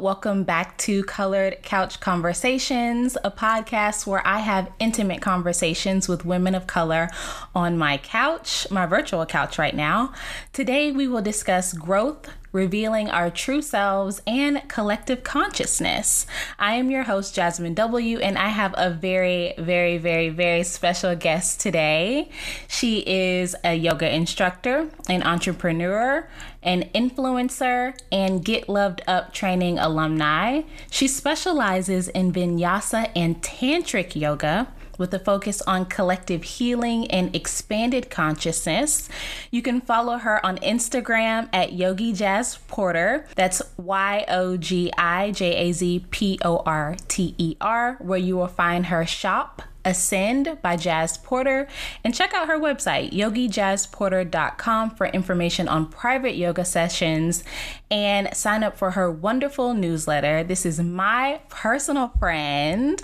Welcome back to Colored Couch Conversations, a podcast where I have intimate conversations with women of color on my couch, my virtual couch right now. Today, we will discuss growth, revealing our true selves and collective consciousness. I am your host, Jasmine W., and I have a very, very, very, very special guest today. She is a yoga instructor, an entrepreneur, an influencer, and Get Loved Up training alumni. She specializes in vinyasa and tantric yoga with a focus on collective healing and expanded consciousness. You can follow her on Instagram at Yogi Jazz Porter. That's Y O G I J A Z P O R T E R, where you will find her shop Ascend by Jazz Porter and check out her website, yogijazzporter.com, for information on private yoga sessions and sign up for her wonderful newsletter. This is my personal friend,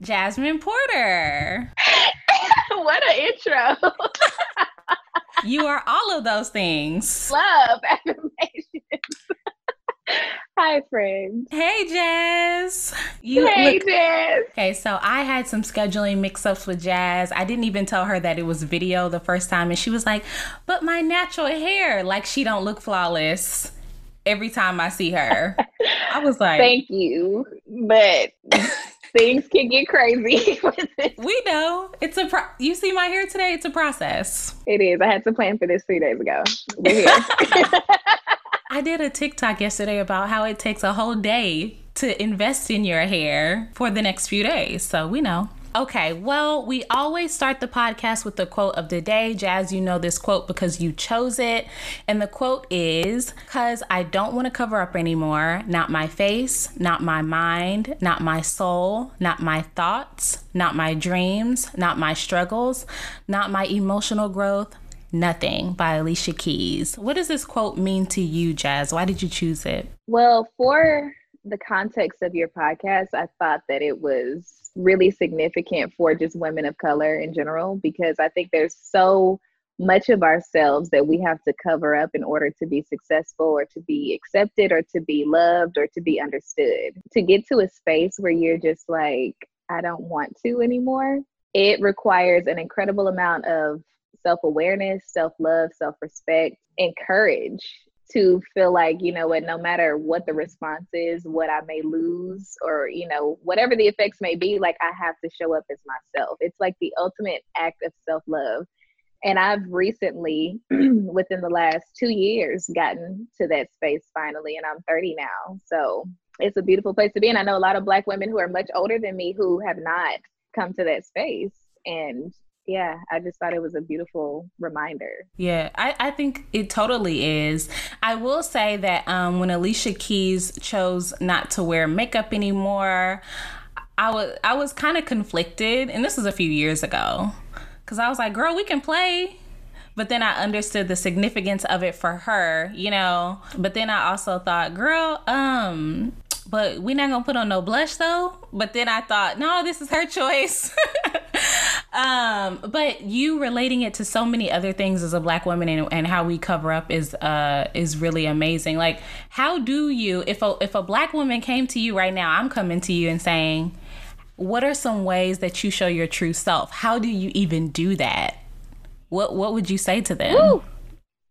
Jasmine Porter. what an intro. you are all of those things. Love affirmation. Hi, friends. Hey, Jazz. You hey, look, Jazz. Okay, so I had some scheduling mix ups with Jazz. I didn't even tell her that it was video the first time, and she was like, "But my natural hair, like she don't look flawless." Every time I see her, I was like, "Thank you," but things can get crazy. we know it's a. Pro- you see my hair today. It's a process. It is. I had to plan for this three days ago. We're here. I did a TikTok yesterday about how it takes a whole day to invest in your hair for the next few days. So we know. Okay, well, we always start the podcast with the quote of the day. Jazz, you know this quote because you chose it. And the quote is Because I don't want to cover up anymore. Not my face, not my mind, not my soul, not my thoughts, not my dreams, not my struggles, not my emotional growth, Nothing by Alicia Keys. What does this quote mean to you, Jazz? Why did you choose it? Well, for the context of your podcast, I thought that it was really significant for just women of color in general because I think there's so much of ourselves that we have to cover up in order to be successful or to be accepted or to be loved or to be understood. To get to a space where you're just like, I don't want to anymore, it requires an incredible amount of self awareness, self love, self respect, and courage to feel like, you know what, no matter what the response is, what I may lose, or, you know, whatever the effects may be, like I have to show up as myself. It's like the ultimate act of self love. And I've recently, within the last two years, gotten to that space finally, and I'm 30 now. So it's a beautiful place to be. And I know a lot of Black women who are much older than me who have not come to that space. And yeah, I just thought it was a beautiful reminder. Yeah, I, I think it totally is. I will say that um, when Alicia Keys chose not to wear makeup anymore, I was I was kind of conflicted, and this was a few years ago, because I was like, "Girl, we can play." But then I understood the significance of it for her, you know. But then I also thought, girl, um, but we're not gonna put on no blush though. But then I thought, no, this is her choice. um, but you relating it to so many other things as a black woman and, and how we cover up is uh is really amazing. Like, how do you if a if a black woman came to you right now, I'm coming to you and saying, what are some ways that you show your true self? How do you even do that? What what would you say to them? Woo!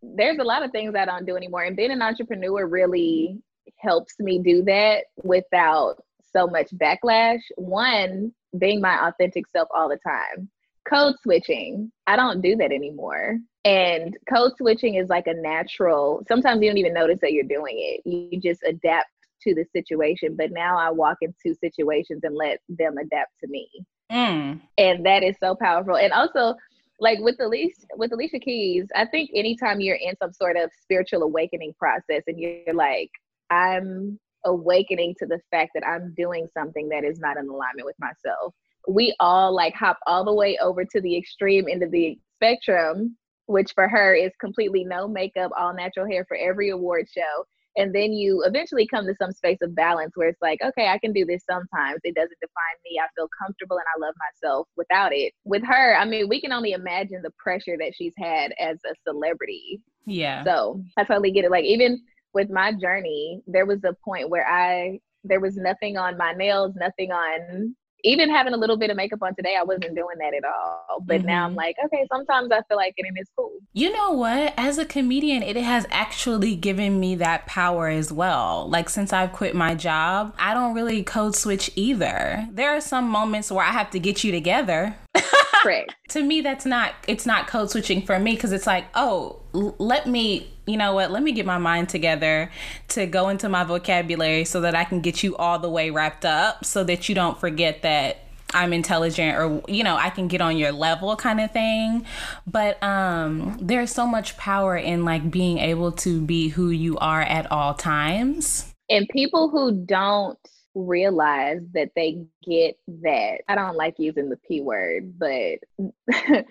There's a lot of things I don't do anymore. And being an entrepreneur really helps me do that without so much backlash. One, being my authentic self all the time. Code switching, I don't do that anymore. And code switching is like a natural, sometimes you don't even notice that you're doing it. You just adapt to the situation. But now I walk into situations and let them adapt to me. Mm. And that is so powerful. And also, like with Alicia with Alicia Keys, I think anytime you're in some sort of spiritual awakening process and you're like, I'm awakening to the fact that I'm doing something that is not in alignment with myself. We all like hop all the way over to the extreme end of the spectrum, which for her is completely no makeup, all natural hair for every award show. And then you eventually come to some space of balance where it's like, okay, I can do this sometimes. It doesn't define me. I feel comfortable and I love myself without it. With her, I mean, we can only imagine the pressure that she's had as a celebrity. Yeah. So I totally get it. Like, even with my journey, there was a point where I there was nothing on my nails, nothing on even having a little bit of makeup on today, I wasn't doing that at all. But mm-hmm. now I'm mm-hmm. like, okay, sometimes I feel like it and it's cool. You know what? As a comedian, it has actually given me that power as well. Like since I've quit my job, I don't really code switch either. There are some moments where I have to get you together. Correct. to me, that's not it's not code switching for me because it's like, oh, let me you know what, let me get my mind together to go into my vocabulary so that I can get you all the way wrapped up so that you don't forget that I'm intelligent or you know, I can get on your level kind of thing. But um there's so much power in like being able to be who you are at all times. And people who don't realize that they get that. I don't like using the P word, but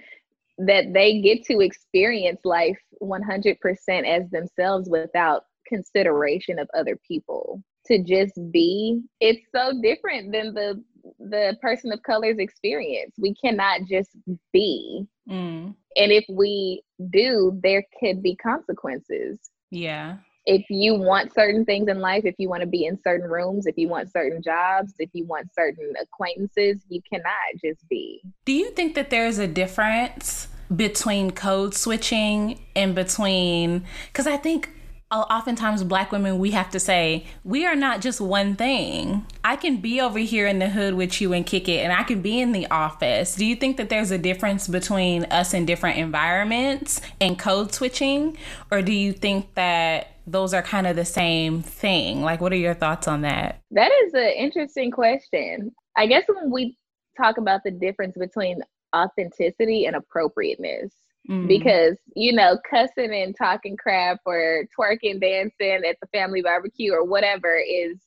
that they get to experience life 100% as themselves without consideration of other people. To just be it's so different than the the person of color's experience. We cannot just be. Mm. and if we do there could be consequences. Yeah. If you want certain things in life, if you want to be in certain rooms, if you want certain jobs, if you want certain acquaintances, you cannot just be. Do you think that there's a difference between code switching and between, because I think oftentimes black women we have to say we are not just one thing i can be over here in the hood with you and kick it and i can be in the office do you think that there's a difference between us in different environments and code switching or do you think that those are kind of the same thing. Like, what are your thoughts on that? That is an interesting question. I guess when we talk about the difference between authenticity and appropriateness, mm. because, you know, cussing and talking crap or twerking, dancing at the family barbecue or whatever is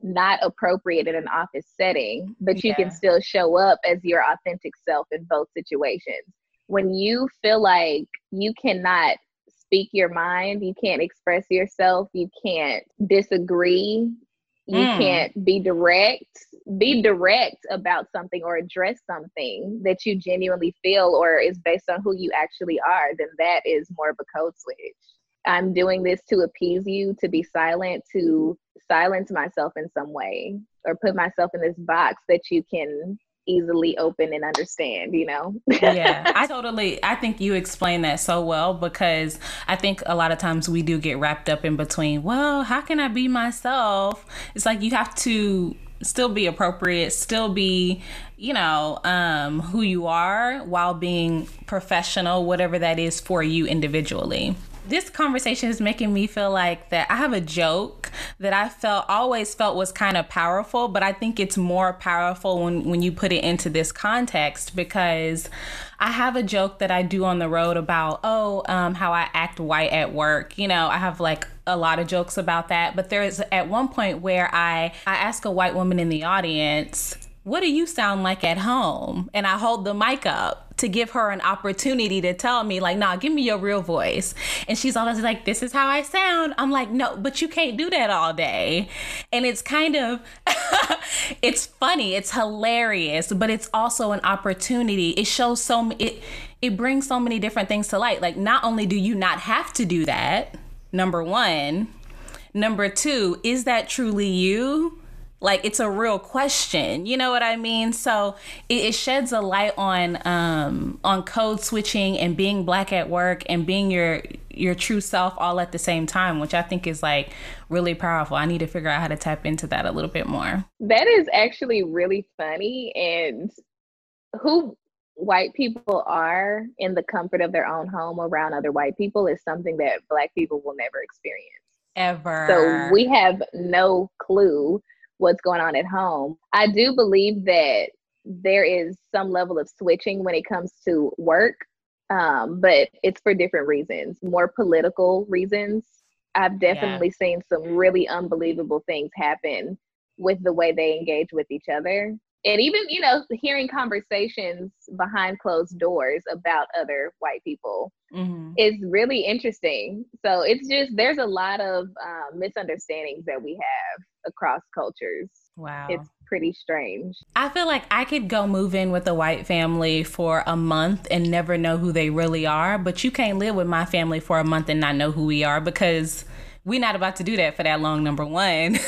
not appropriate in an office setting, but you yeah. can still show up as your authentic self in both situations. When you feel like you cannot speak your mind, you can't express yourself, you can't disagree, you mm. can't be direct. Be direct about something or address something that you genuinely feel or is based on who you actually are, then that is more of a code switch. I'm doing this to appease you, to be silent, to silence myself in some way, or put myself in this box that you can easily open and understand, you know? yeah, I totally, I think you explain that so well because I think a lot of times we do get wrapped up in between, well, how can I be myself? It's like you have to still be appropriate, still be, you know, um, who you are while being professional, whatever that is for you individually this conversation is making me feel like that I have a joke that I felt always felt was kind of powerful, but I think it's more powerful when when you put it into this context because I have a joke that I do on the road about oh um, how I act white at work. You know, I have like a lot of jokes about that, but there's at one point where I I ask a white woman in the audience what do you sound like at home? And I hold the mic up to give her an opportunity to tell me, like, nah, give me your real voice. And she's always like, this is how I sound. I'm like, no, but you can't do that all day. And it's kind of, it's funny, it's hilarious, but it's also an opportunity. It shows so, it, it brings so many different things to light. Like, not only do you not have to do that, number one, number two, is that truly you? Like it's a real question you know what i mean? So it, it, sheds a light on um on code switching and being black at work and being your your true self all at the same time which i think is like really powerful. I need to figure out how to tap into that a little bit more. That is actually really funny and who white people are in the comfort of their own home around other white people is something that black people will never experience. Ever. So we have no clue what's going on at home. I do believe that there is some level of switching when it comes to work, um, but it's for different reasons, more political reasons. I've definitely yeah. seen some really unbelievable things happen with the way they engage with each other and even you know hearing conversations behind closed doors about other white people mm-hmm. is really interesting so it's just there's a lot of um, misunderstandings that we have across cultures wow it's pretty strange i feel like i could go move in with a white family for a month and never know who they really are but you can't live with my family for a month and not know who we are because we're not about to do that for that long. Number one.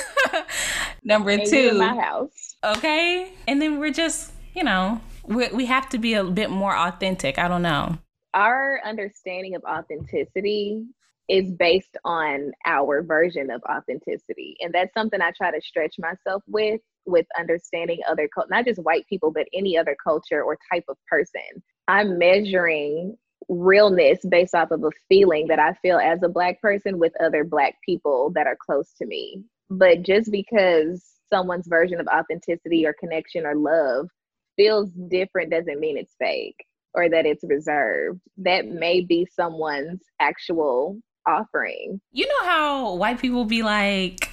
number And two. in my house. Okay. And then we're just, you know, we we have to be a bit more authentic. I don't know. Our understanding of authenticity is based on our version of authenticity. And that's something I try to stretch myself with, with understanding other, not just white people, but any other culture or type of person. I'm measuring realness based off of a feeling that I feel as a Black person with other Black people that are close to me. But just because someone's version of authenticity or connection or love feels different doesn't mean it's fake or that it's reserved. That may be someone's actual offering. You know how white people be like,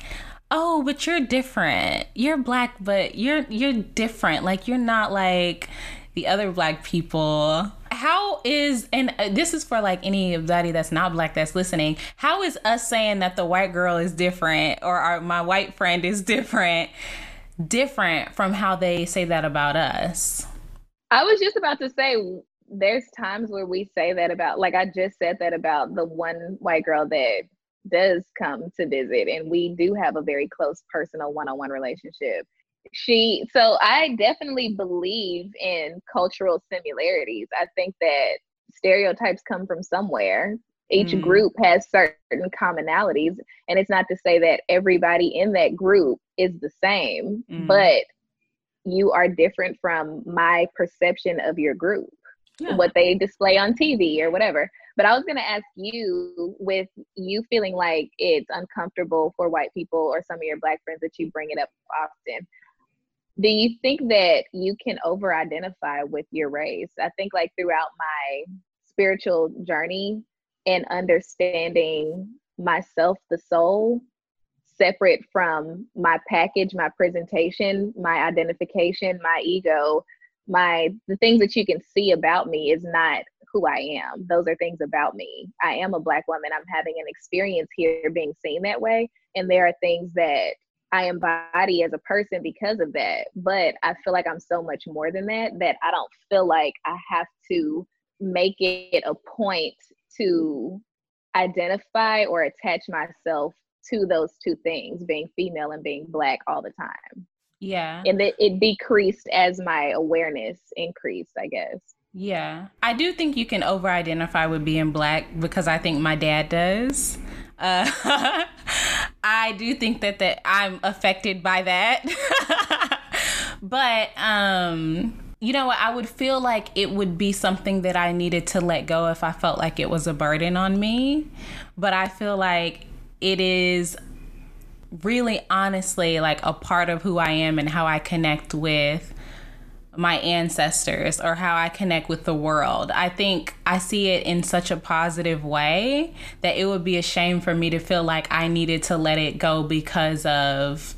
"Oh, but you're different. You're black, but you're you're different. Like you're not like the other black people." How is and uh, this is for like anybody that's not black that's listening. How is us saying that the white girl is different or our, my white friend is different different from how they say that about us? I was just about to say there's times where we say that about like I just said that about the one white girl that does come to visit and we do have a very close personal one-on-one relationship. She so I definitely believe in cultural similarities. I think that stereotypes come from somewhere. Each Mm. group has certain commonalities and it's not to say that everybody in that group is the same, Mm. but you are different from my perception of your group Yeah. what they display on TV or whatever. But I was going to ask you with you feeling like it's uncomfortable for white people or some of your black friends that you bring it up often. Do you think that you can over identify with your race? I think like throughout my spiritual journey and understanding myself, the soul, separate from my package, my presentation, my identification, my ego, my the things that you can see about me is not who I am. Those are things about me. I am a black woman. I'm having an experience here being seen that way. And there are things that I embody as a person because of that. But I feel like I'm so much more than that that I don't feel like I have to make it a point to identify or attach myself to those two things, being female and being black all the time Yeah. and that it decreased as my awareness increased i guess Yeah. I do think you can over identify with being black because I think my dad does. Uh, I do think that that I'm affected by that. but um you know what? I would feel like it would be something that I needed to let go if I felt like it was a burden on me. But I feel like it is really honestly like a part of who I am and how I connect with my ancestors or how I connect with the world. I think I see it in such a positive way that it would be a shame for me to feel like I needed to let it go because of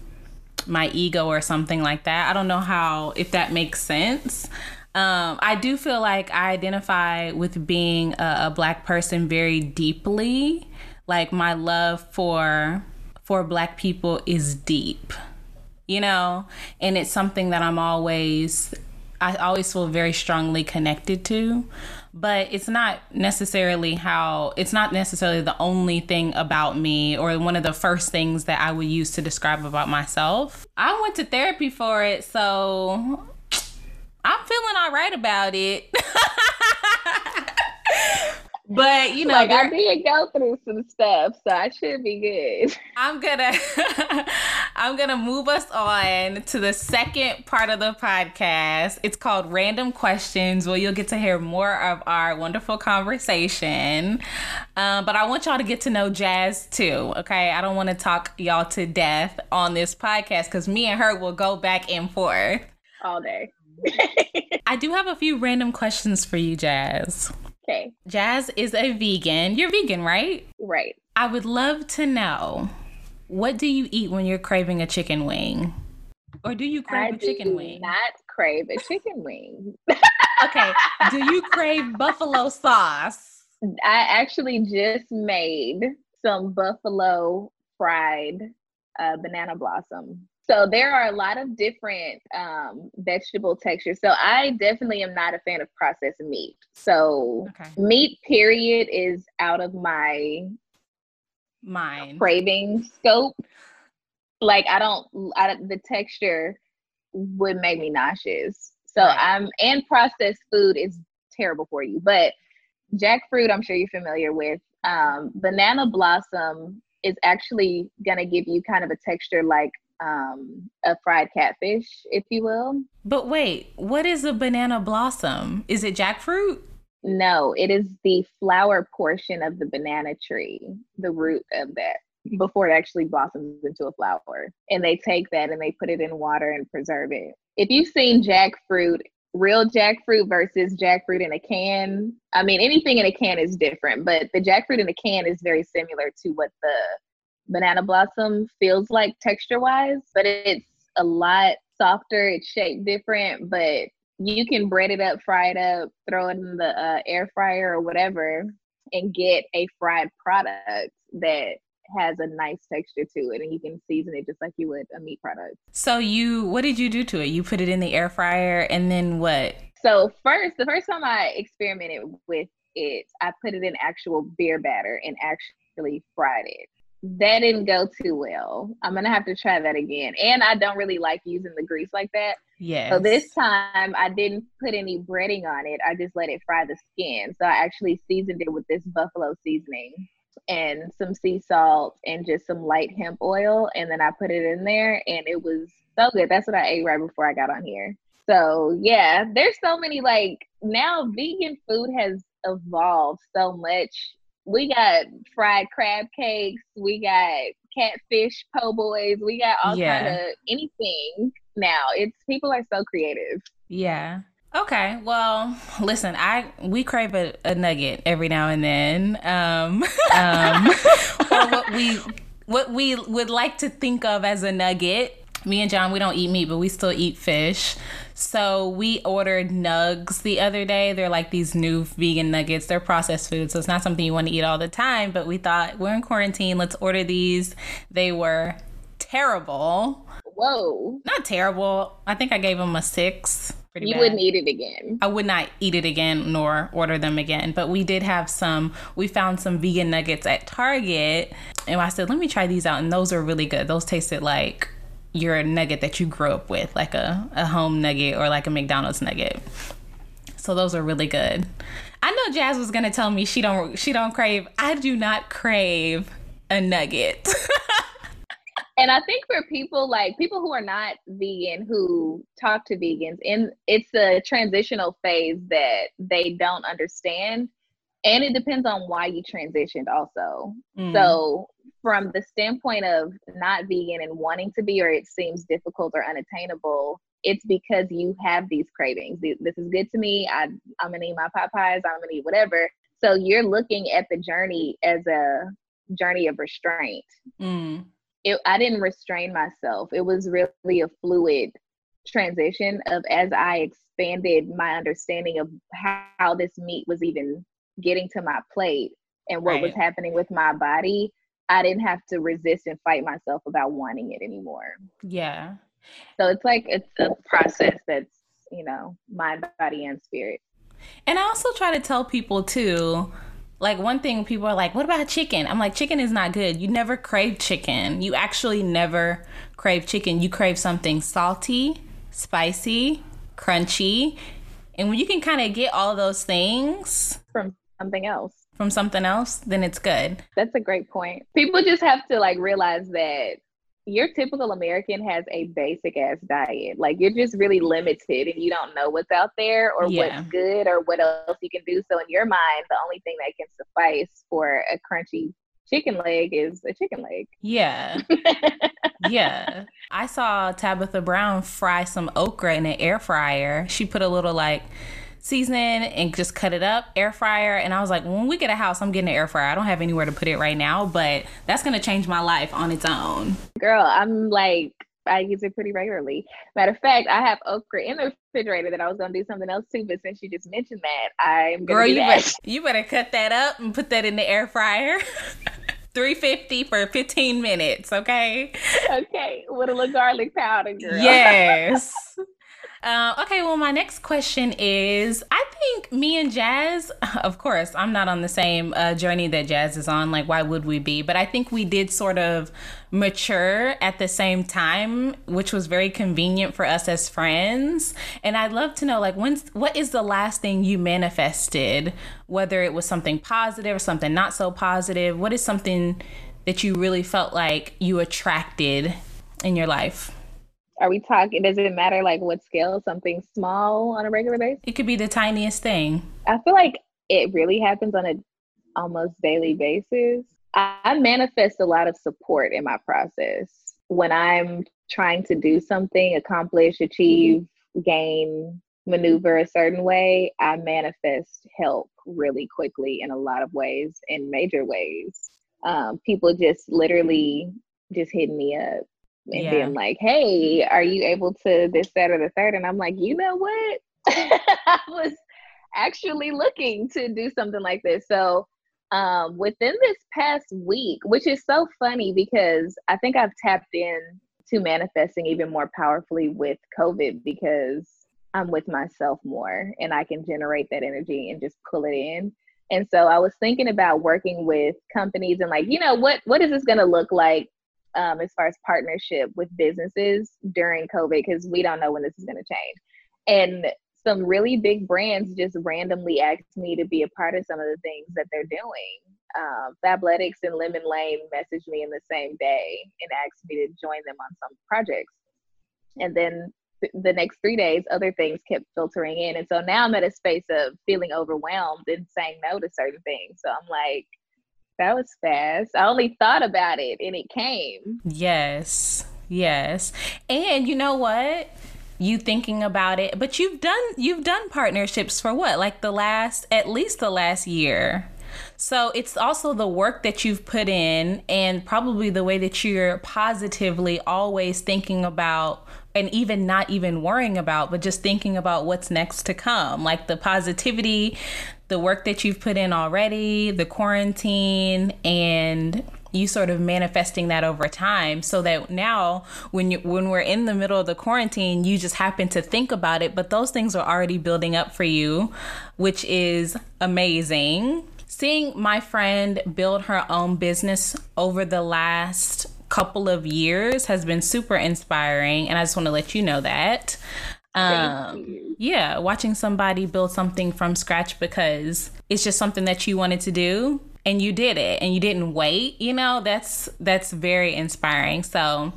my ego or something like that. I don't know how, if that makes sense. Um, I do feel like I identify with being a, a black person very deeply. Like my love for for black people is deep you know and it's something that i'm always i always feel very strongly connected to but it's not necessarily how it's not necessarily the only thing about me or one of the first things that i would use to describe about myself. I went to therapy for it so i'm feeling all right about it but you know like i did go through some stuff so i should be good I'm gonna I'm gonna move us on to the second part of the podcast. It's called Random Questions, where you'll get to hear more of our wonderful conversation. Um, but I want y'all to get to know Jazz too. Okay, I don't want to talk y'all to death on this podcast because me and her will go back and forth. all day I do have a few random questions for you, Jazz. Okay Jazz is a vegan. You're vegan, right? right I would love to know what do you eat when you're craving a chicken wing? Or do you i crave a chicken wing? not crave a chicken wing Okay. do you crave buffalo sauce? i actually just made some buffalo fried uh, banana blossom so there are a lot of different um, vegetable textures so i definitely am not a fan of processed meat so Okay. meat period is out of my mine craving scope. Like I don't, I, the texture would make me nauseous. So right. I'm and processed food is terrible for you. But jackfruit, I'm sure you're familiar with. Um, banana blossom is actually gonna give you kind of a texture like um, a fried catfish, if you will. But wait, what is a banana blossom? Is it jackfruit? No, it is the flower portion of the banana tree, the root of that before it actually blossoms into a flower. And they take that and they put it in water and preserve it. If you've seen jackfruit, real jackfruit versus jackfruit in a can, I mean, anything in a can is different, but the jackfruit in a can is very similar to what the banana blossom feels like texture wise, but it's a lot softer. It's shaped different, but you can bread it up, fry it up, throw it in the uh, air fryer or whatever, and get a fried product that has a nice texture to it and you can season it just like you would a meat product. So you what did you do to it? You put it in the air fryer and then what? So first the first time I experimented with it, I put it in actual beer batter and actually fried it that didn't go too well. I'm gonna have to try that again. And I don't really like using the grease like that. Yeah. So this time I didn't put any breading on it. I just let it fry the skin. So I actually seasoned it with this buffalo seasoning and some sea salt and just some light hemp oil. And then I put it in there and it was so good. That's what I ate right before I got on here. So yeah, there's so many like now vegan food has evolved so much we got fried crab cakes, we got catfish po' boys, we got all yeah. kind of anything now. It's people are so creative. Yeah. Okay. Well, listen, I we crave a, a nugget every now and then. Um, um or what we what we would like to think of as a nugget. Me and John, we don't eat meat, but we still eat fish. So we ordered Nuggs the other day. They're like these new vegan nuggets. They're processed food, so it's not something you want to eat all the time. But we thought we're in quarantine. Let's order these. They were terrible. Whoa. Not terrible. I think I gave them a six. Pretty you bad. wouldn't eat it again. I would not eat it again nor order them again. But we did have some, we found some vegan nuggets at Target. And I said, let me try these out. And those are really good. Those tasted like your nugget that you grew up with, like a, a home nugget or like a McDonald's nugget. So those are really good. I know Jazz was gonna tell me she don't she don't crave. I do not crave a nugget. and I think for people like people who are not vegan who talk to vegans, and it's a transitional phase that they don't understand. And it depends on why you transitioned also. Mm. So from the standpoint of not vegan and wanting to be, or it seems difficult or unattainable, it's because you have these cravings. This is good to me. I, I'm gonna eat my Popeyes. I'm gonna eat whatever. So you're looking at the journey as a journey of restraint. Mm. It, I didn't restrain myself. It was really a fluid transition of as I expanded my understanding of how, how this meat was even getting to my plate and what right. was happening with my body I didn't have to resist and fight myself about wanting it anymore. Yeah. So it's like it's a process that's, you know, mind, body, and spirit. And I also try to tell people too, like one thing people are like, what about chicken? I'm like, chicken is not good. You never crave chicken. You actually never crave chicken. You crave something salty, spicy, crunchy. And when you can kind of get all those things from something else from something else, then it's good. That's a great point. People just have to like realize that your typical American has a basic ass diet. Like you're just really limited and you don't know what's out there or yeah. what's good or what else you can do. So in your mind, the only thing that can suffice for a crunchy chicken leg is a chicken leg. Yeah. yeah. I saw Tabitha Brown fry some okra in an air fryer. She put a little like seasoning and just cut it up, air fryer. And I was like, when we get a house, I'm getting an air fryer. I don't have anywhere to put it right now, but that's gonna change my life on its own. Girl, I'm like I use it pretty regularly. Matter of fact, I have okra in the refrigerator that I was gonna do something else too, but since you just mentioned that, I'm girl, you better you better cut that up and put that in the air fryer. 350 for 15 minutes, okay? Okay, with a little garlic powder, girl. Yes. Uh, okay, well, my next question is I think me and Jazz, of course, I'm not on the same uh, journey that Jazz is on. Like, why would we be? But I think we did sort of mature at the same time, which was very convenient for us as friends. And I'd love to know, like, when's what is the last thing you manifested? Whether it was something positive or something not so positive. What is something that you really felt like you attracted in your life? Are we talking? Does it matter like what scale? Something small on a regular basis? It could be the tiniest thing. I feel like it really happens on a almost daily basis. I manifest a lot of support in my process when I'm trying to do something, accomplish, achieve, gain, maneuver a certain way. I manifest help really quickly in a lot of ways, in major ways. Um, people just literally just hitting me up and yeah. being like, hey, are you able to this, that, or the third? And I'm like, you know what? I was actually looking to do something like this. So um, within this past week, which is so funny because I think I've tapped in to manifesting even more powerfully with COVID because I'm with myself more and I can generate that energy and just pull it in. And so I was thinking about working with companies and like, you know, what what is this going to look like um, as far as partnership with businesses during COVID because we don't know when this is going to change. And some really big brands just randomly asked me to be a part of some of the things that they're doing. Um, Fabletics and Lemon Lane messaged me in the same day and asked me to join them on some projects. And then th- the next three days, other things kept filtering in. And so now I'm at a space of feeling overwhelmed and saying no to certain things. So I'm like, that was fast. I only thought about it and it came. Yes. Yes. And you know what? You thinking about it, but you've done you've done partnerships for what? Like the last at least the last year. So it's also the work that you've put in and probably the way that you're positively always thinking about and even not even worrying about, but just thinking about what's next to come. Like the positivity, the work that you've put in already, the quarantine, and you sort of manifesting that over time so that now when you when we're in the middle of the quarantine you just happen to think about it but those things are already building up for you which is amazing. Seeing my friend build her own business over the last couple of years has been super inspiring and i just want to let you know that um, yeah, watching somebody build something from scratch because it's just something that you wanted to do and you did it and you didn't wait, you know, that's that's very inspiring. So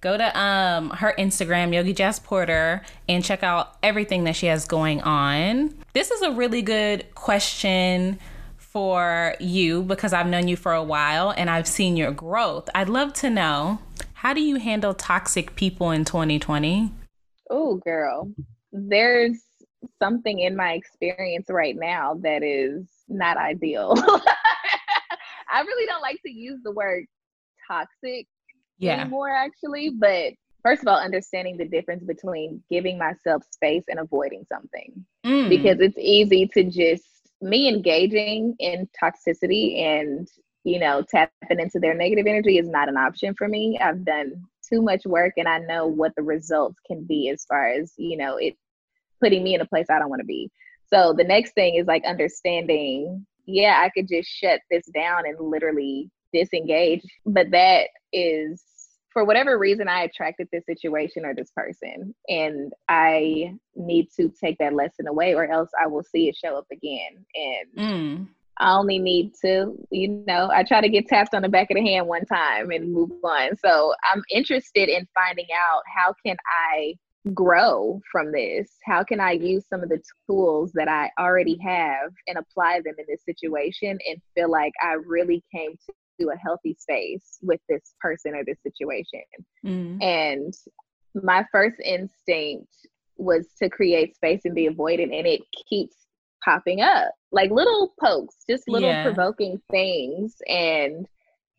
go to um her Instagram, Yogi Jazz Porter, and check out everything that she has going on. This is a really good question for you because I've known you for a while and I've seen your growth. I'd love to know how do you handle toxic people in 2020? Oh, girl, there's something in my experience right now that is not ideal. I really don't like to use the word toxic yeah. anymore, actually. But first of all, understanding the difference between giving myself space and avoiding something. Mm. Because it's easy to just, me engaging in toxicity and, you know, tapping into their negative energy is not an option for me. I've done too much work and I know what the results can be as far as, you know, it putting me in a place I don't want to be. So the next thing is like understanding, yeah, I could just shut this down and literally disengage. But that is for whatever reason I attracted this situation or this person. And I need to take that lesson away or else I will see it show up again. And mm. I only need to, you know, I try to get tapped on the back of the hand one time and move on. So I'm interested in finding out how can I grow from this? How can I use some of the tools that I already have and apply them in this situation and feel like I really came to a healthy space with this person or this situation? Mm. And my first instinct was to create space and be avoided and it keeps popping up like little pokes, just little yeah. provoking things. And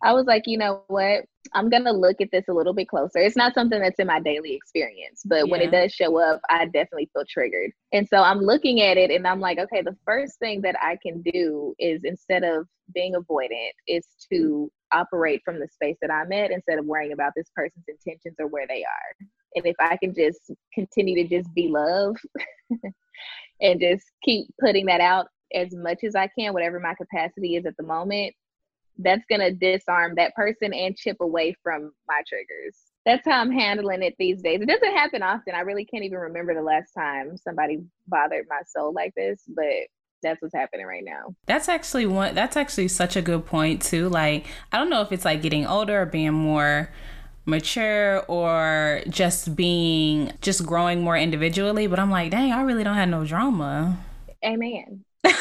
I was like, you know what? I'm going to look at this a little bit closer. It's not something that's in my daily experience, but yeah. when it does show up, I definitely feel triggered. And so I'm looking at it and I'm like, okay, the first thing that I can do is instead of being avoidant, is to operate from the space that I'm at instead of worrying about this person's intentions or where they are. And if I can just continue to just be love and just keep putting that out as much as I can, whatever my capacity is at the moment, that's going to disarm that person and chip away from my triggers. That's how I'm handling it these days. It doesn't happen often. I really can't even remember the last time somebody bothered my soul like this, but that's what's happening right now. That's actually one that's actually such a good point too. Like I don't know if it's like getting older or being more mature or just being just growing more individually, but I'm like, dang, I really don't have no drama. Amen. yeah,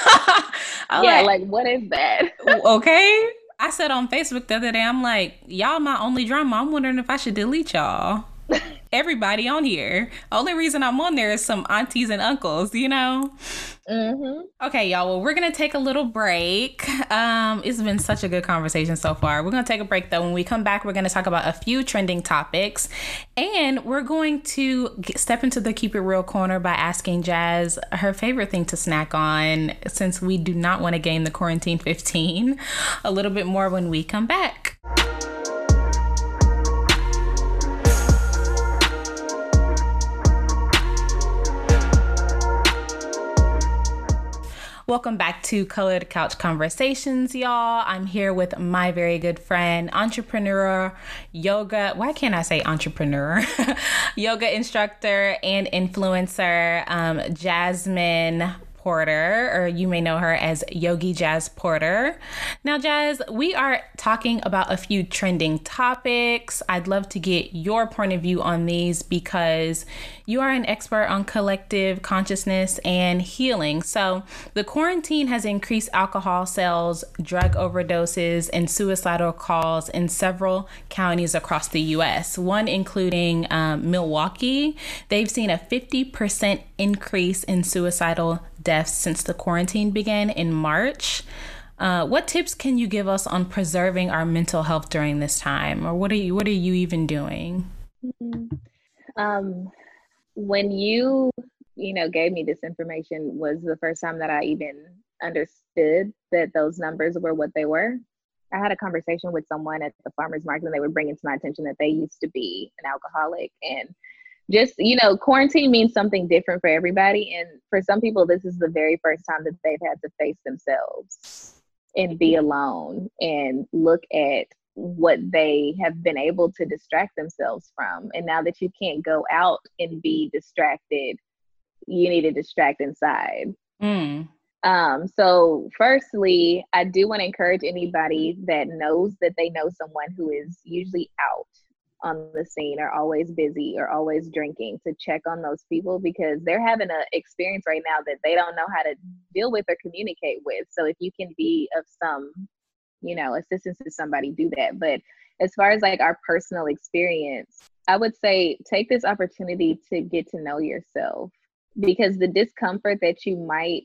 like, like what is that? okay. I said on Facebook the other day, I'm like, y'all my only drama. I'm wondering if I should delete y'all. Everybody on here. Only reason I'm on there is some aunties and uncles, you know? Mm-hmm. Okay, y'all. Well, we're gonna take a little break. Um, it's been such a good conversation so far. We're gonna take a break though. When we come back, we're gonna talk about a few trending topics, and we're going to get, step into the keep it real corner by asking Jazz her favorite thing to snack on, since we do not want to gain the quarantine 15. A little bit more when we come back. Welcome back to Colored Couch Conversations, y'all. I'm here with my very good friend, entrepreneur, yoga. Why can't I say entrepreneur? yoga instructor and influencer, um, Jasmine Porter, or you may know her as Yogi Jazz Porter. Now, Jazz, we are talking about a few trending topics. I'd love to get your point of view on these because you are an expert on collective consciousness and healing. So, the quarantine has increased alcohol sales, drug overdoses, and suicidal calls in several counties across the US, one including um, Milwaukee. They've seen a 50% increase in suicidal deaths since the quarantine began in March. Uh, what tips can you give us on preserving our mental health during this time, or what are you what are you even doing? Mm-hmm. Um, when you you know gave me this information was the first time that I even understood that those numbers were what they were. I had a conversation with someone at the farmers market, and they were bringing to my attention that they used to be an alcoholic and just you know quarantine means something different for everybody. And for some people this is the very first time that they've had to face themselves and be alone and look at what they have been able to distract themselves from. And now that you can't go out and be distracted you need to distract inside. Mm. um, so firstly i do want to encourage anybody that knows that they know someone who is usually out on the scene are always busy or always drinking to check on those people because they're having an experience right now that they don't know how to deal with or communicate with. So if you can be of some, you know, assistance to somebody, do that. But as far as like our personal experience, I would say take this opportunity to get to know yourself because the discomfort that you might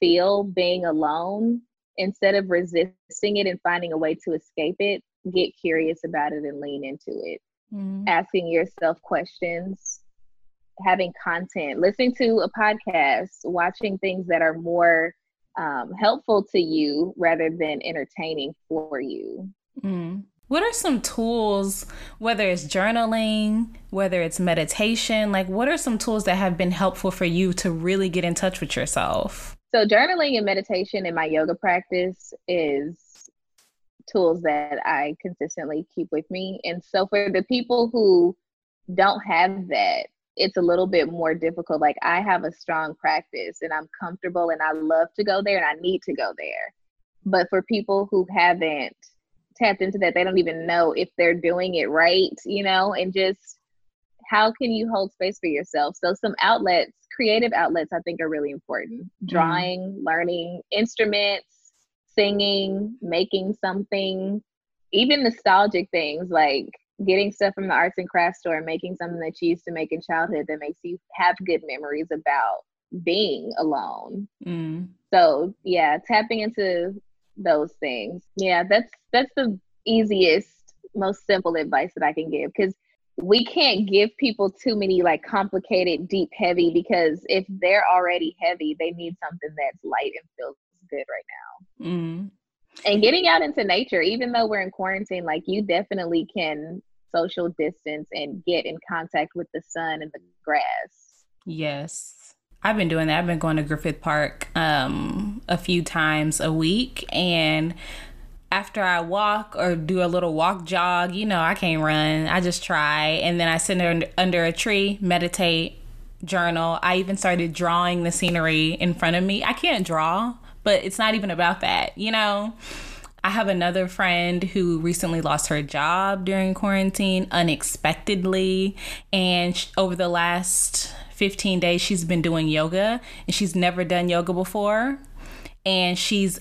feel being alone, instead of resisting it and finding a way to escape it, get curious about it and lean into it. Mm-hmm. Asking yourself questions, having content, listening to a podcast, watching things that are more um, helpful to you rather than entertaining for you. Mm. What are some tools, whether it's journaling, whether it's meditation, like what are some tools that have been helpful for you to really get in touch with yourself? So, journaling and meditation in my yoga practice is tools that I consistently keep with me. And so for the people who don't have that, it's a little bit more difficult. Like I have a strong practice and I'm comfortable and I love to go there and I need to go there. But for people who haven't tapped into that, they don't even know if they're doing it right, you know, and just how can you hold space for yourself? So some outlets, creative outlets I think are really important. Mm-hmm. Drawing, mm. learning instruments, singing, making something, even nostalgic things like getting stuff from the arts and crafts store and making something that you used to make in childhood that makes you have good memories about being alone. Mm. So yeah, tapping into those things. Yeah, that's that's the easiest, most simple advice that I can give because we can't give people too many like complicated, deep, heavy because if they're already heavy, they need something that's light and feels good right now. Mm. And getting out into nature, even though we're in quarantine, like you definitely can social distance and get in contact with the sun and the grass. Yes. I've been doing that. I've been going to Griffith Park um, a few times a week. And after I walk or do a little walk jog, you know, I can't run. I just try. And then I sit under, under a tree, meditate, journal. I even started drawing the scenery in front of me. I can't draw, but it's not even about that, you know? I have another friend who recently lost her job during quarantine unexpectedly. And over the last 15 days, she's been doing yoga and she's never done yoga before. And she's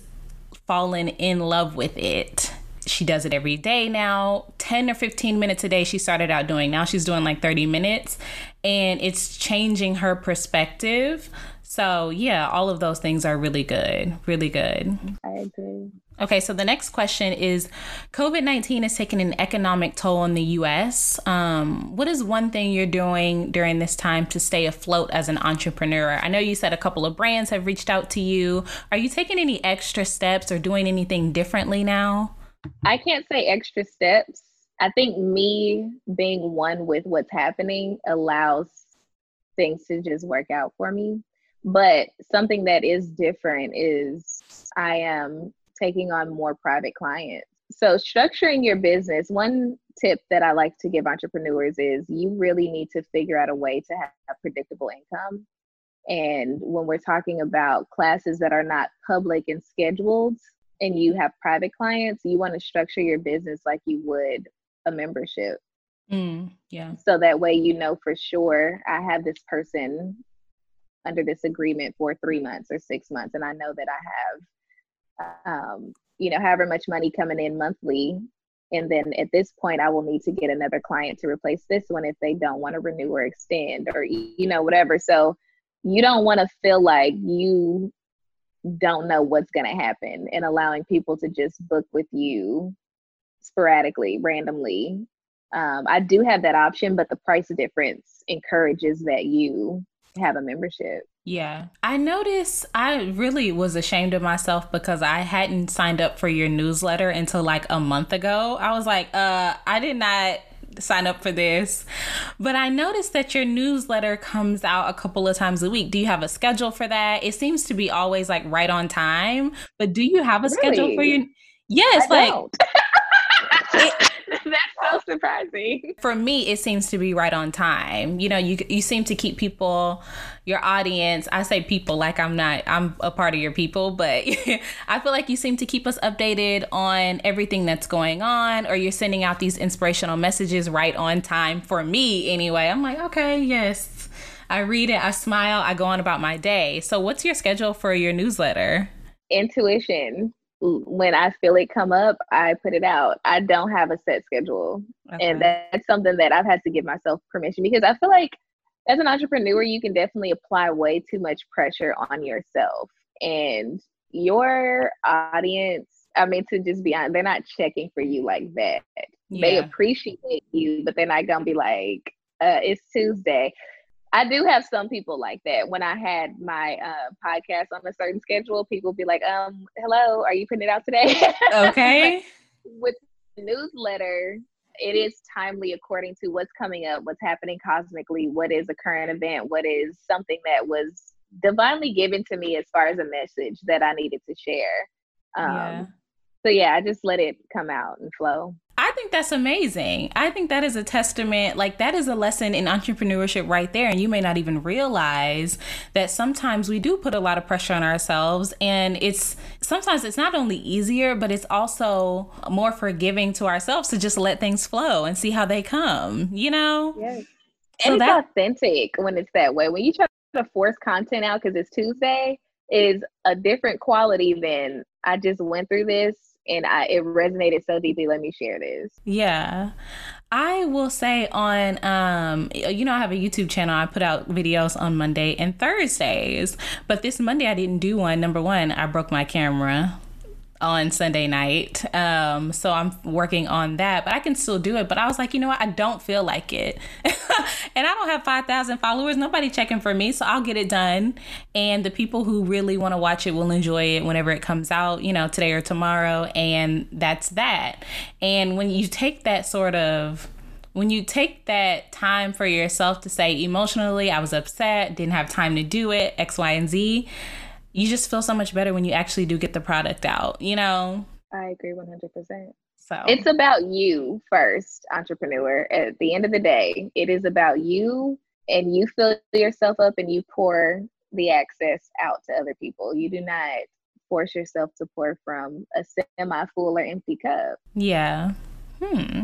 fallen in love with it. She does it every day now, 10 or 15 minutes a day. She started out doing, now she's doing like 30 minutes, and it's changing her perspective. So, yeah, all of those things are really good. Really good. I agree. Okay, so the next question is COVID 19 is taking an economic toll on the US. Um, what is one thing you're doing during this time to stay afloat as an entrepreneur? I know you said a couple of brands have reached out to you. Are you taking any extra steps or doing anything differently now? I can't say extra steps. I think me being one with what's happening allows things to just work out for me. But something that is different is I am taking on more private clients. So, structuring your business, one tip that I like to give entrepreneurs is you really need to figure out a way to have predictable income. And when we're talking about classes that are not public and scheduled, and you have private clients, you want to structure your business like you would a membership. Mm, yeah. So that way you know for sure I have this person under this agreement for three months or six months, and I know that I have um, you know, however much money coming in monthly. And then at this point, I will need to get another client to replace this one if they don't want to renew or extend or, you know, whatever. So you don't want to feel like you don't know what's going to happen and allowing people to just book with you sporadically, randomly. Um, I do have that option, but the price difference encourages that you have a membership. Yeah. I noticed I really was ashamed of myself because I hadn't signed up for your newsletter until like a month ago. I was like, uh, I did not sign up for this. But I noticed that your newsletter comes out a couple of times a week. Do you have a schedule for that? It seems to be always like right on time. But do you have a really? schedule for your Yes, I like it, surprising. For me, it seems to be right on time. You know, you you seem to keep people, your audience. I say people like I'm not. I'm a part of your people, but I feel like you seem to keep us updated on everything that's going on, or you're sending out these inspirational messages right on time. For me, anyway, I'm like, okay, yes. I read it, I smile, I go on about my day. So, what's your schedule for your newsletter? Intuition when I feel it come up, I put it out. I don't have a set schedule. Okay. And that's something that I've had to give myself permission because I feel like as an entrepreneur, you can definitely apply way too much pressure on yourself. And your audience, I mean, to just be honest, they're not checking for you like that. Yeah. They appreciate you, but they're not going to be like, uh, it's Tuesday. I do have some people like that. When I had my uh, podcast on a certain schedule, people be like, um, hello, are you putting it out today? Okay. with the newsletter, it is timely according to what's coming up, what's happening cosmically, what is a current event, what is something that was divinely given to me as far as a message that I needed to share. Um, yeah. So yeah, I just let it come out and flow. I think that's amazing. I think that is a testament, like, that is a lesson in entrepreneurship right there. And you may not even realize that sometimes we do put a lot of pressure on ourselves. And it's sometimes it's not only easier, but it's also more forgiving to ourselves to just let things flow and see how they come, you know? Yes. So and it's that, authentic when it's that way. When you try to force content out because it's Tuesday, is a different quality than I just went through this and I, it resonated so deeply. Let me share this. Yeah. I will say on um you know I have a YouTube channel. I put out videos on Monday and Thursdays. But this Monday I didn't do one. Number 1, I broke my camera on Sunday night. Um, so I'm working on that, but I can still do it. But I was like, you know what? I don't feel like it. and I don't have 5,000 followers. Nobody checking for me. So I'll get it done. And the people who really want to watch it will enjoy it whenever it comes out, you know, today or tomorrow. And that's that. And when you take that sort of when you take that time for yourself to say emotionally, I was upset, didn't have time to do it, X, Y, and Z, you just feel so much better when you actually do get the product out, you know? I agree 100%. So it's about you first, entrepreneur. At the end of the day, it is about you and you fill yourself up and you pour the access out to other people. You do not force yourself to pour from a semi full or empty cup. Yeah. Hmm.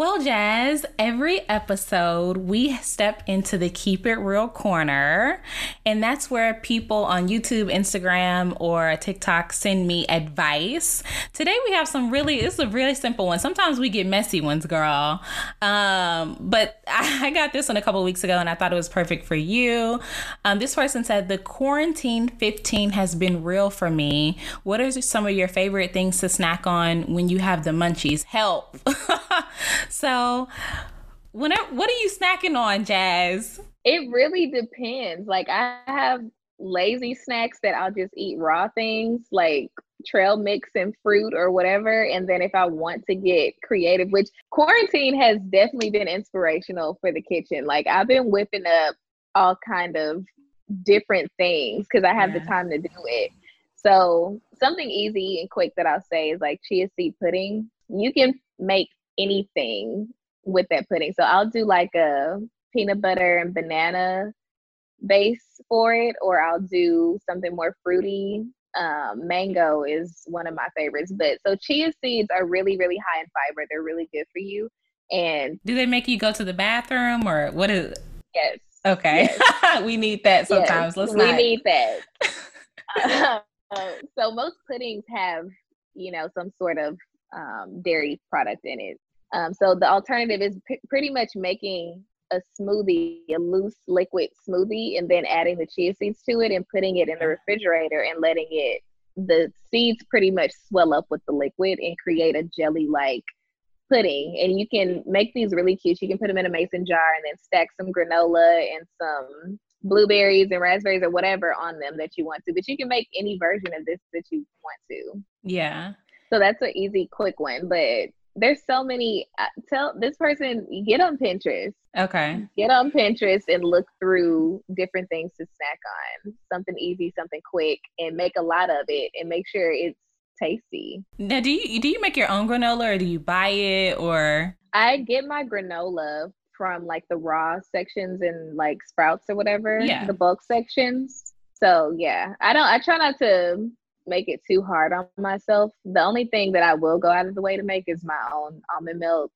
Well, Jazz, every episode we step into the Keep It Real corner, and that's where people on YouTube, Instagram, or TikTok send me advice. Today we have some really, it's a really simple one. Sometimes we get messy ones, girl. Um, but I got this one a couple weeks ago and I thought it was perfect for you. Um, this person said, The quarantine 15 has been real for me. What are some of your favorite things to snack on when you have the munchies? Help. so, what are, what are you snacking on, Jazz? It really depends. Like I have lazy snacks that I'll just eat raw things like trail mix and fruit or whatever. And then if I want to get creative, which quarantine has definitely been inspirational for the kitchen. Like I've been whipping up all kind of different things because I have yeah. the time to do it. So something easy and quick that I'll say is like chia seed pudding. You can make anything with that pudding. So I'll do like a peanut butter and banana base for it, or I'll do something more fruity. Um, mango is one of my favorites. But so chia seeds are really, really high in fiber. They're really good for you. And do they make you go to the bathroom or what is? Yes. Okay. Yes. we need that sometimes. Yes, Let's we not. need that. so most puddings have, you know, some sort of um, dairy product in it. Um, so the alternative is p- pretty much making a smoothie, a loose liquid smoothie, and then adding the chia seeds to it and putting it in the refrigerator and letting it, the seeds pretty much swell up with the liquid and create a jelly like pudding. And you can make these really cute. You can put them in a mason jar and then stack some granola and some blueberries and raspberries or whatever on them that you want to. But you can make any version of this that you want to. Yeah. So that's an easy, quick one. But there's so many uh, tell this person get on Pinterest. Okay. Get on Pinterest and look through different things to snack on. Something easy something quick and make a lot of it and make sure it's tasty. Now do you do you make your own granola or do you buy it or? I get my granola from like the raw sections and like Sprouts or whatever yeah. the bulk sections. So yeah. I don't i try not to make it too hard on myself. The only thing that I will go out of the way to make is my own almond milk,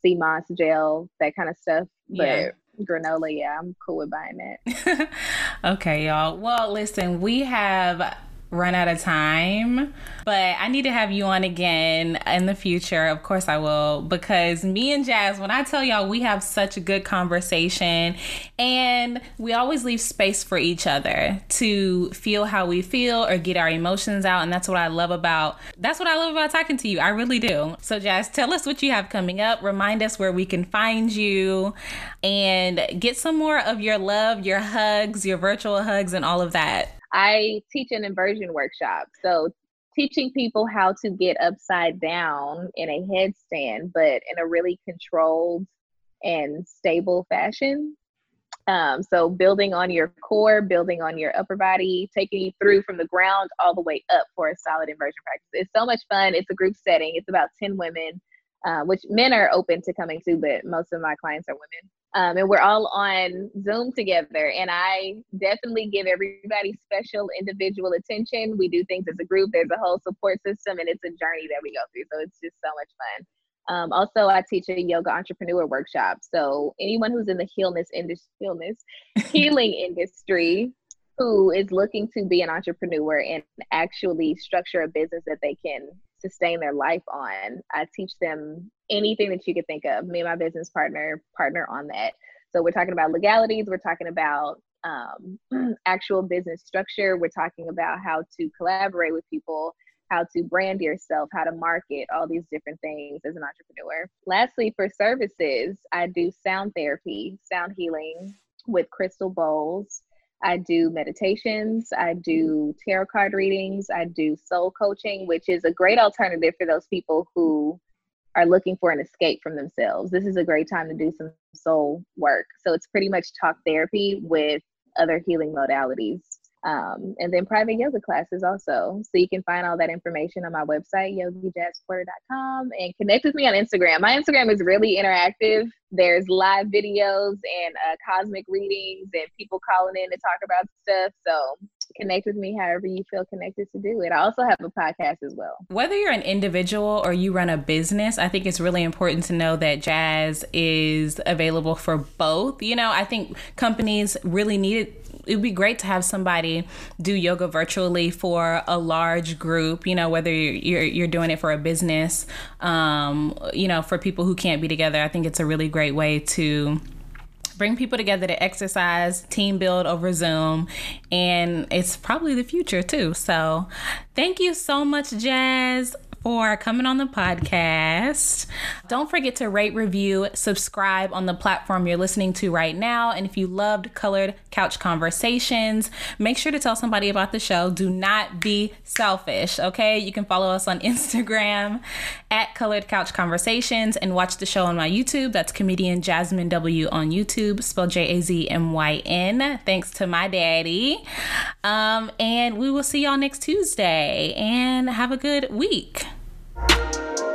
sea moss gel, that kind of stuff. But yeah. granola, yeah, I'm cool with buying it. okay, y'all. Well, listen, we have run out of time, but I need to have you on again in the future. Of course, I will, because me and Jazz, when I tell y'all, we have such a good conversation and we always leave space for each other to feel how we feel or get our emotions out. And that's what I love about that's what I love about talking to you. I really do. So, Jazz, tell us what you have coming up. Remind us where we can find you and get some more of your love, your hugs, your virtual hugs, and all of that. I teach an inversion workshop. So teaching people how to get upside down in a headstand, but in a really controlled and stable fashion. Um, so building on your core, building on your upper body, taking you through from the ground all the way up for a solid inversion practice. It's so much fun. It's a group setting. It's about 10 women, uh, which men are open to coming to, but most of my clients are women. Um, and we're all on Zoom together. And I definitely give everybody special individual attention. We do things as a group, there's a whole support system, and it's a journey that we go through. So it's just so much fun. Um, also, I teach a yoga entrepreneur workshop. So anyone who's in the healness industry, healness, healing industry, who is looking to be an entrepreneur and actually structure a business that they can sustain their life on. I teach them anything that you could think of. Me and my business partner partner on that. So we're talking about legalities. We're talking about um, actual business structure. We're talking about how to collaborate with people, how to brand yourself, how to market, all these different things as an entrepreneur. Lastly, for services, I do sound therapy, sound healing with crystal bowls. I do meditations, I do tarot card readings, I do soul coaching, which is a great alternative for those people who are looking for an escape from themselves. This is a great time to do some soul work. So it's pretty much talk therapy with other healing modalities. Um, and then private yoga classes also. So you can find all that information on my website, yogijazzporter.com, and connect with me on Instagram. My Instagram is really interactive. There's live videos and uh, cosmic readings and people calling in to talk about stuff. So connect with me however you feel connected to do it. I also have a podcast as well. Whether you're an individual or you run a business, I think it's really important to know that jazz is available for both. You know, I think companies really need it it would be great to have somebody do yoga virtually for a large group you know whether you're you're, doing it for a business um, you know for people who can't be together i think it's a really great way to bring people together to exercise, team build over Zoom, and it's probably the future too. So, thank you so much, Jazz for coming on the podcast. Don't forget to rate, review, subscribe on the platform you're listening to right now. And if you loved Colored Couch Conversations, make sure to tell somebody about the show. Do not be selfish, okay? You can follow us on Instagram at Colored Couch Conversations and watch the show on my YouTube. That's comedian Jazmyn W on YouTube, spelled J A Z M Y N. Thanks to my daddy. Um, and we will see y'all next Tuesday and have a good week. Música